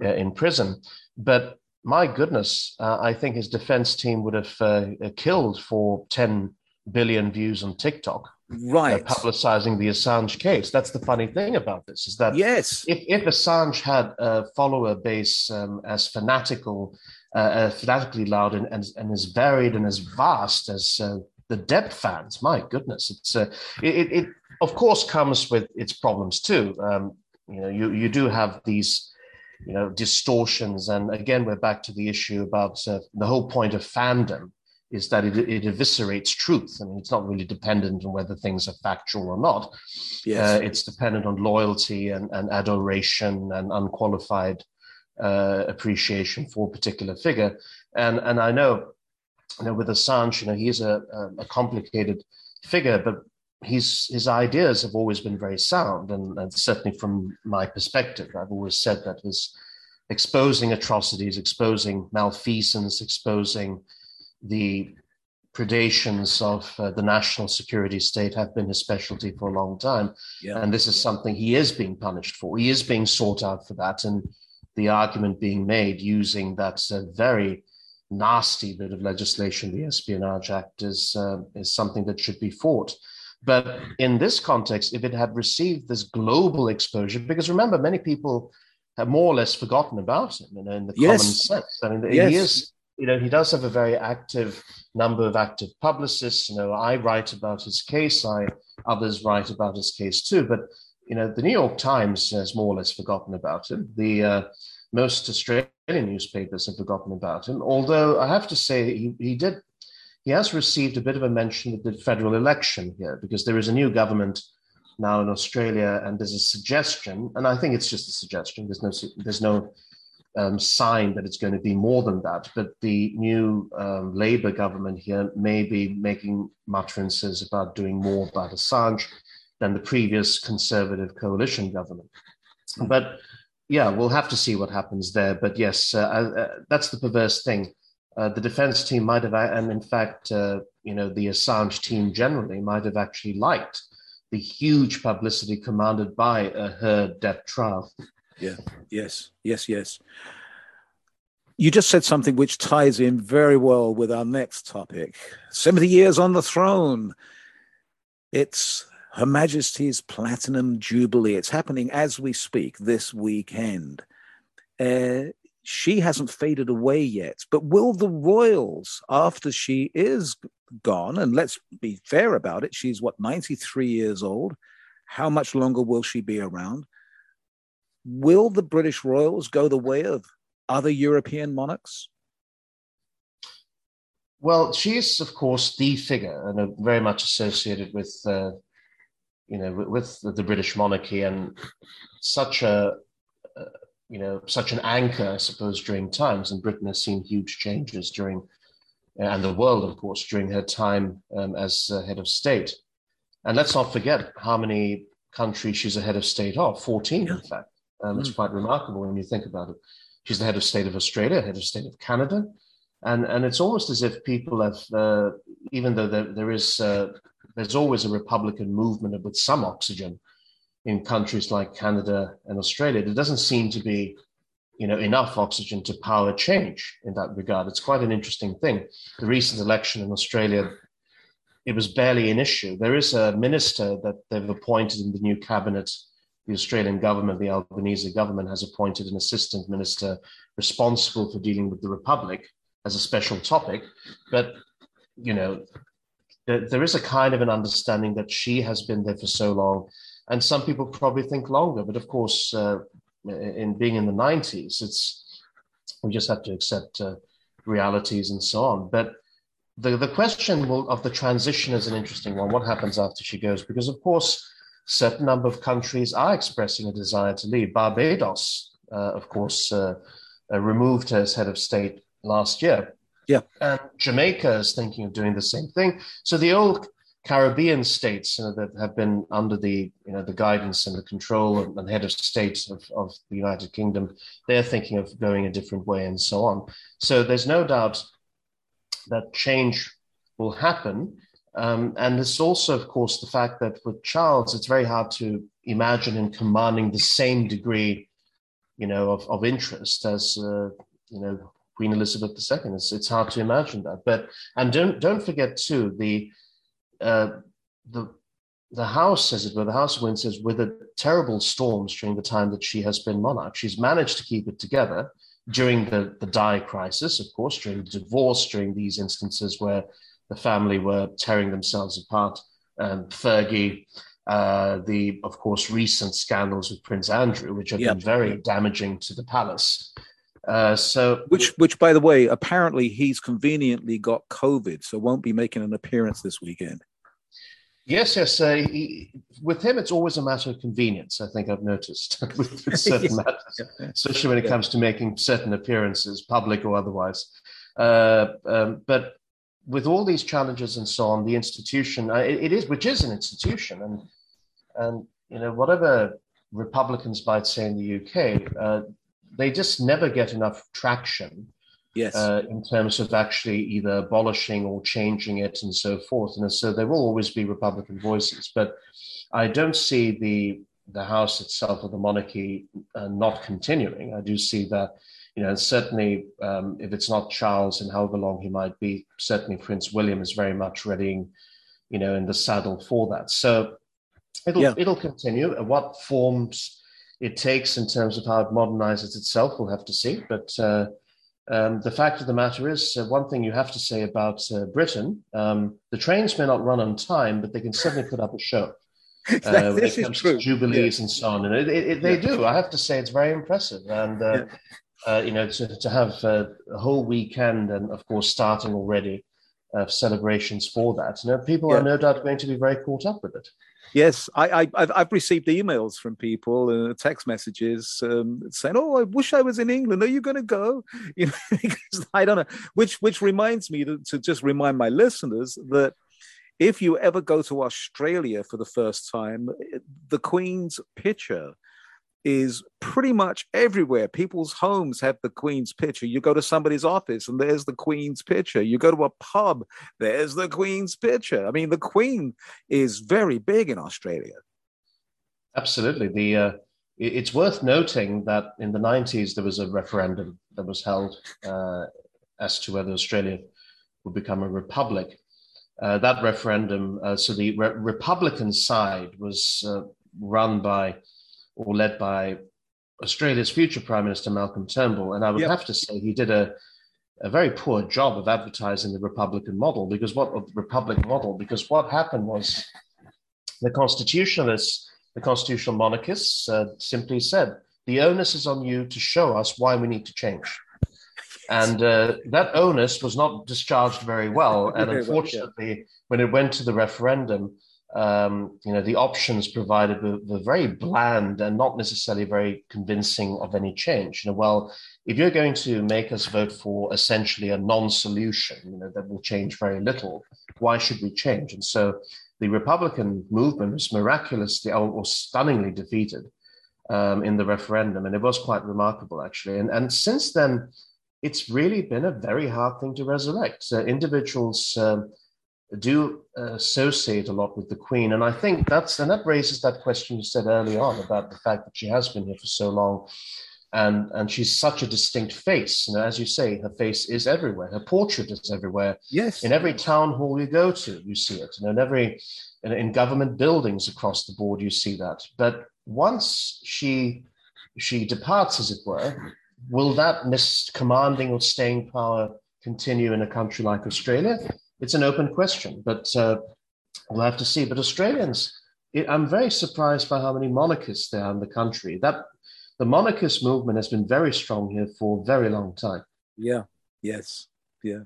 uh, in prison. But my goodness, uh, I think his defense team would have uh, killed for ten billion views on TikTok. Right, uh, publicizing the Assange case. That's the funny thing about this is that yes, if, if Assange had a follower base um, as fanatical uh, fanatically loud and, and, and as varied and as vast as uh, the Depp fans. My goodness, it's uh, it, it of course comes with its problems too. Um, you know, you you do have these you know distortions, and again, we're back to the issue about uh, the whole point of fandom is that it, it eviscerates truth. I mean, it's not really dependent on whether things are factual or not. Yes. Uh, it's dependent on loyalty and, and adoration and unqualified uh, appreciation for a particular figure. And and I know, you know, with Assange, you know, he's a, a complicated figure, but his his ideas have always been very sound, and, and certainly from my perspective, I've always said that his exposing atrocities, exposing malfeasance, exposing the predations of uh, the national security state have been his specialty for a long time. Yeah. And this is something he is being punished for. He is being sought out for that. And the argument being made using that uh, very nasty bit of legislation, the Espionage Act, is, uh, is something that should be fought. But in this context, if it had received this global exposure, because remember, many people have more or less forgotten about him in, in the yes. common sense. I mean, yes. he is, you know, he does have a very active number of active publicists. You know, I write about his case, I others write about his case too. But you know, the New York Times has more or less forgotten about him. The uh, most Australian newspapers have forgotten about him. Although I have to say, he, he did, he has received a bit of a mention at the federal election here because there is a new government now in Australia, and there's a suggestion, and I think it's just a suggestion. There's no, there's no um, sign that it's going to be more than that. But the new um, Labor government here may be making utterances about doing more about Assange than the previous Conservative coalition government. But yeah, we'll have to see what happens there. But yes, uh, uh, that's the perverse thing. Uh, the defense team might have, and in fact, uh, you know, the Assange team generally might have actually liked the huge publicity commanded by Heard Depp trial. Yeah, yes, yes, yes. You just said something which ties in very well with our next topic 70 years on the throne. It's her Majesty's Platinum Jubilee. It's happening as we speak this weekend. Uh, she hasn't faded away yet, but will the royals, after she is gone, and let's be fair about it, she's what, 93 years old? How much longer will she be around? Will the British royals go the way of other European monarchs? Well, she is, of course, the figure and very much associated with uh, you know, with, the British monarchy and such a, you know, such an anchor, I suppose, during times. And Britain has seen huge changes during, and the world, of course, during her time um, as uh, head of state. And let's not forget how many countries she's a head of state of 14, yeah. in fact. Um, mm. It's quite remarkable when you think about it. She's the head of state of Australia, head of state of Canada. And, and it's almost as if people have, uh, even though there, there is uh, there's always a Republican movement with some oxygen in countries like Canada and Australia. There doesn't seem to be you know, enough oxygen to power change in that regard. It's quite an interesting thing. The recent election in Australia, it was barely an issue. There is a minister that they've appointed in the new cabinet. The Australian government, the Albanese government, has appointed an assistant minister responsible for dealing with the Republic as a special topic. But, you know, there, there is a kind of an understanding that she has been there for so long. And some people probably think longer. But of course, uh, in being in the 90s. It's we just have to accept uh, realities and so on. But the, the question will, of the transition is an interesting one. What happens after she goes? Because of course, certain number of countries are expressing a desire to leave. Barbados, uh, of course, uh, uh removed her as head of state last year. Yeah. And Jamaica is thinking of doing the same thing. So the old Caribbean states you know, that have been under the you know the guidance and the control and, and head of state of, of the United Kingdom, they're thinking of going a different way and so on. So there's no doubt that change will happen. Um, and it's also, of course, the fact that with Charles, it's very hard to imagine him commanding the same degree, you know, of, of interest as uh, you know Queen Elizabeth II. It's, it's hard to imagine that. But and don't don't forget too the uh, the the house, as it were, the House of Windsor, with a terrible storms during the time that she has been monarch. She's managed to keep it together during the, the Di crisis, of course, during the divorce, during these instances where the family were tearing themselves apart. Um, Fergie, uh, the, of course, recent scandals with Prince Andrew, which have yep. been very damaging to the palace. Uh, so, which, which, by the way, apparently he's conveniently got COVID, so won't be making an appearance this weekend. Yes, yes. Uh, he, with him, it's always a matter of convenience. I think I've noticed with, with certain matters, yeah. especially when it yeah. comes to making certain appearances, public or otherwise. Uh, um, but with all these challenges and so on, the institution uh, it, it is, which is an institution, and and you know whatever Republicans might say in the UK, uh, they just never get enough traction yes. Uh, in terms of actually either abolishing or changing it and so forth. And so there will always be Republican voices, but I don't see the the House itself or the monarchy uh, not continuing. I do see that, you know, certainly um, if it's not Charles and however long he might be, certainly Prince William is very much readying, you know, in the saddle for that. So it'll yeah. it'll continue. What forms it takes in terms of how it modernizes itself, we'll have to see. But uh, um, the fact of the matter is, uh, one thing you have to say about uh, Britain: um, the trains may not run on time, but they can certainly put up a show. Uh, when it comes to jubilees yeah. and so on, and it, it, it, they yeah. do. I have to say, it's very impressive, and uh, yeah. Uh, you know, to, to have uh, a whole weekend, and of course, starting already celebrations for that. You know, people are no doubt going to be very caught up with it. Yes, I, I, have received emails from people, uh, text messages um, saying, "Oh, I wish I was in England. Are you going to go?" You know, because I don't know. Which which reminds me to, to just remind my listeners that if you ever go to Australia for the first time, the Queen's picture is pretty much everywhere. People's homes have the Queen's picture. You go to somebody's office and there's the Queen's picture. You go to a pub, there's the Queen's picture. I mean, the Queen is very big in Australia. Absolutely. The uh, it's worth noting that in the 90s there was a referendum that was held uh, as to whether Australia would become a republic. Uh, that referendum, uh, so the re- Republican side was uh, run by or led by Australia's future Prime Minister Malcolm Turnbull. And I would yep. have to say he did a, a very poor job of advertising the Republican model because what the Republic model because what happened was the constitutionalists, the constitutional monarchists, uh, simply said the onus is on you to show us why we need to change. And uh, that onus was not discharged very well. And unfortunately, when it went to the referendum, um, you know, the options provided were, were, very bland and not necessarily very convincing of any change. You know, well, if you're going to make us vote for essentially a non-solution, you know, that will change very little, why should we change? And so the Republican movement was miraculously or, stunningly defeated um, in the referendum, and it was quite remarkable actually. And and since then, it's really been a very hard thing to resurrect. Individuals. Um, do uh, associate a lot with the Queen. And I think that's, and that raises that question you said early on about the fact that she has been here for so long. and and she's such a distinct face. You know, as you say, her face is everywhere. Her portrait is everywhere. Yes. In every town hall you go to, you see it. You know, in every in, in government buildings across the board, you see that. But once she she departs, as it were, will that miss commanding or staying power continue in a country like Australia? It's an open question, but uh, we'll have to see. But Australians, it, I'm very surprised by how many monarchists there are in the country. That the monarchist movement has been very strong here for a very long time. Yeah. Yes. Yeah.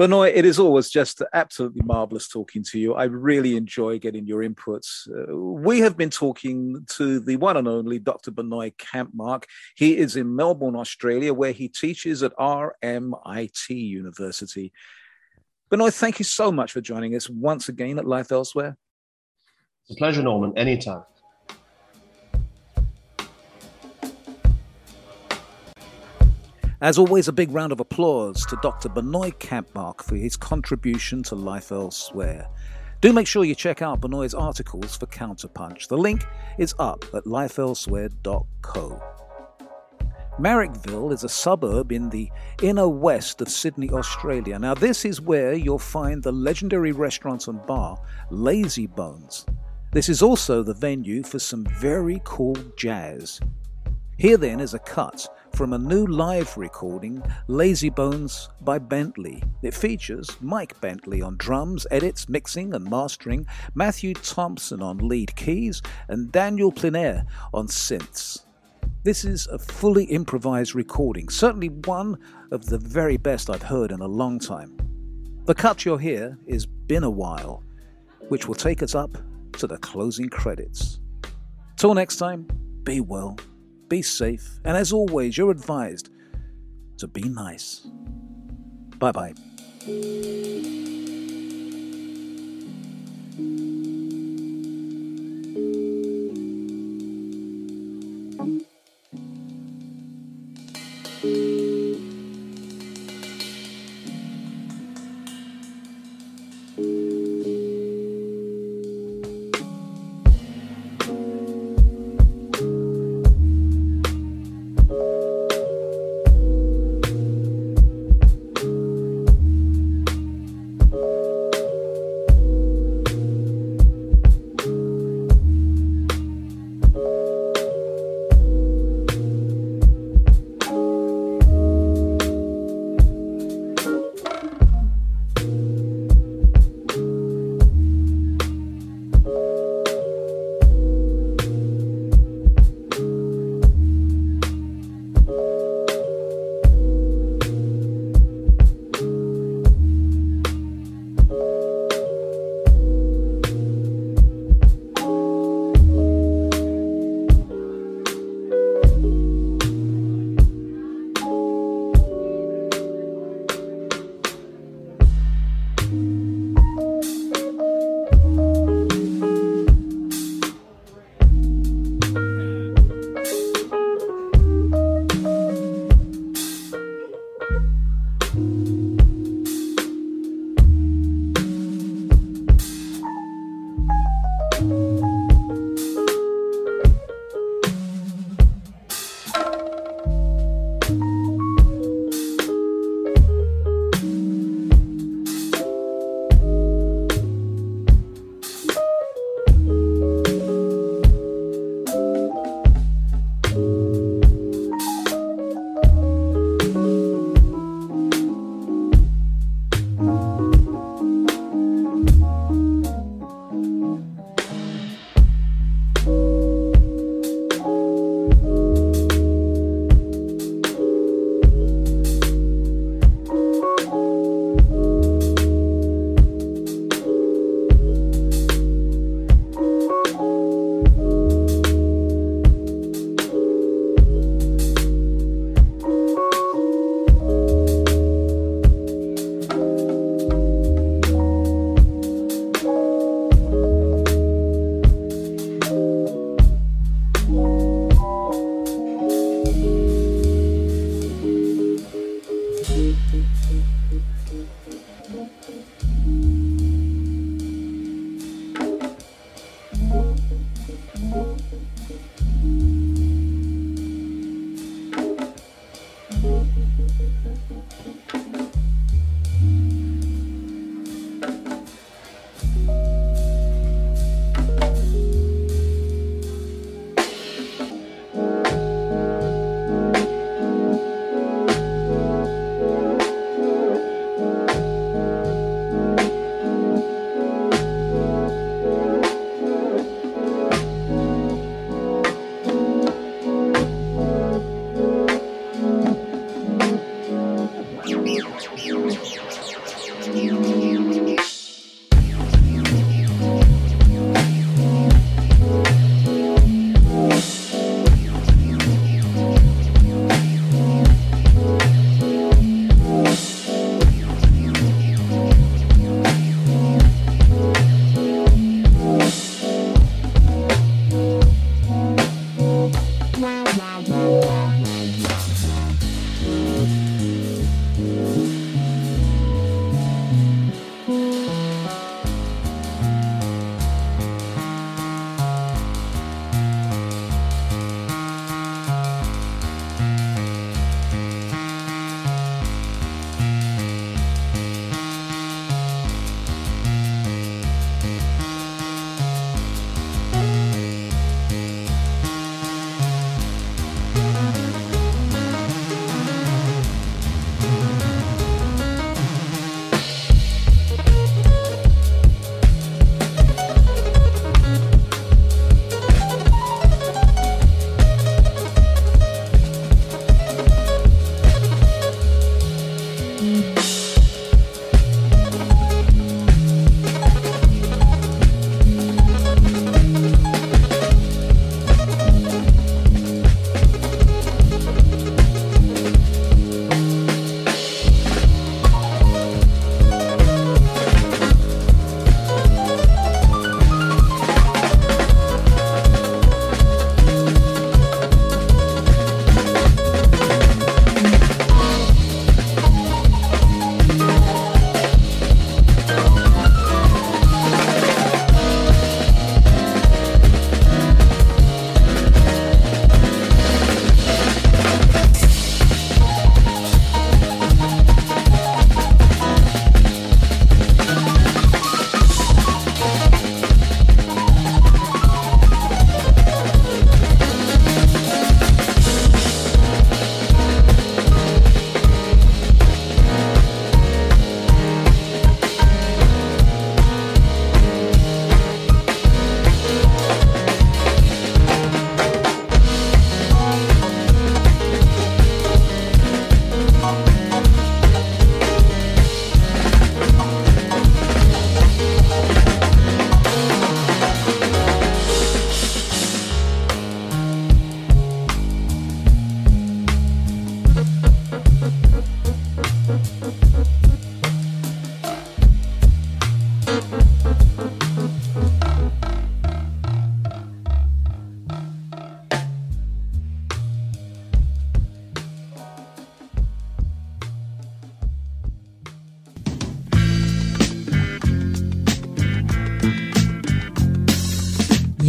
Binoy, it is always just absolutely marvelous talking to you. I really enjoy getting your inputs. Uh, we have been talking to the one and only Dr. Binoy Kampmark. He is in Melbourne, Australia, where he teaches at RMIT University. Binoy, thank you so much for joining us once again at Life Elsewhere. It's a pleasure, Norman. Anytime. As always, a big round of applause to Dr. Binoy Kampmark for his contribution to Life Elsewhere. Do make sure you check out Binoy's articles for Counterpunch. The link is up at lifeelsewhere.co. Marrickville is a suburb in the inner west of Sydney, Australia. Now, this is where you'll find the legendary restaurant and bar Lazy Bones. This is also the venue for some very cool jazz. Here then is a cut from a new live recording, Lazy Bones by Bentley. It features Mike Bentley on drums, edits, mixing, and mastering, Matthew Thompson on lead keys, and Daniel Plinaire on synths. This is a fully improvised recording, certainly one of the very best I've heard in a long time. The cut you'll hear is Been a While, which will take us up to the closing credits. Till next time, be well be safe, and as always, you're advised to be nice. Bye bye.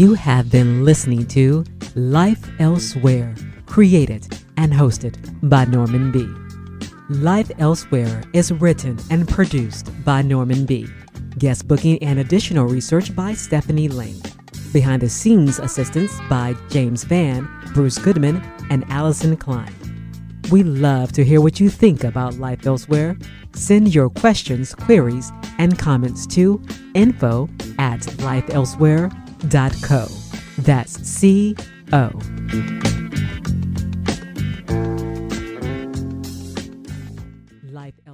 You have been listening to Life Elsewhere, created and hosted by Norman B. Life Elsewhere is written and produced by Norman B. Guest booking and additional research by Stephanie Lane. Behind the scenes assistance by James Van, Bruce Goodman, and Allison Klein. We love to hear what you think about Life Elsewhere. Send your questions, queries, and comments to info at lifeelsewhere.co. That's C O.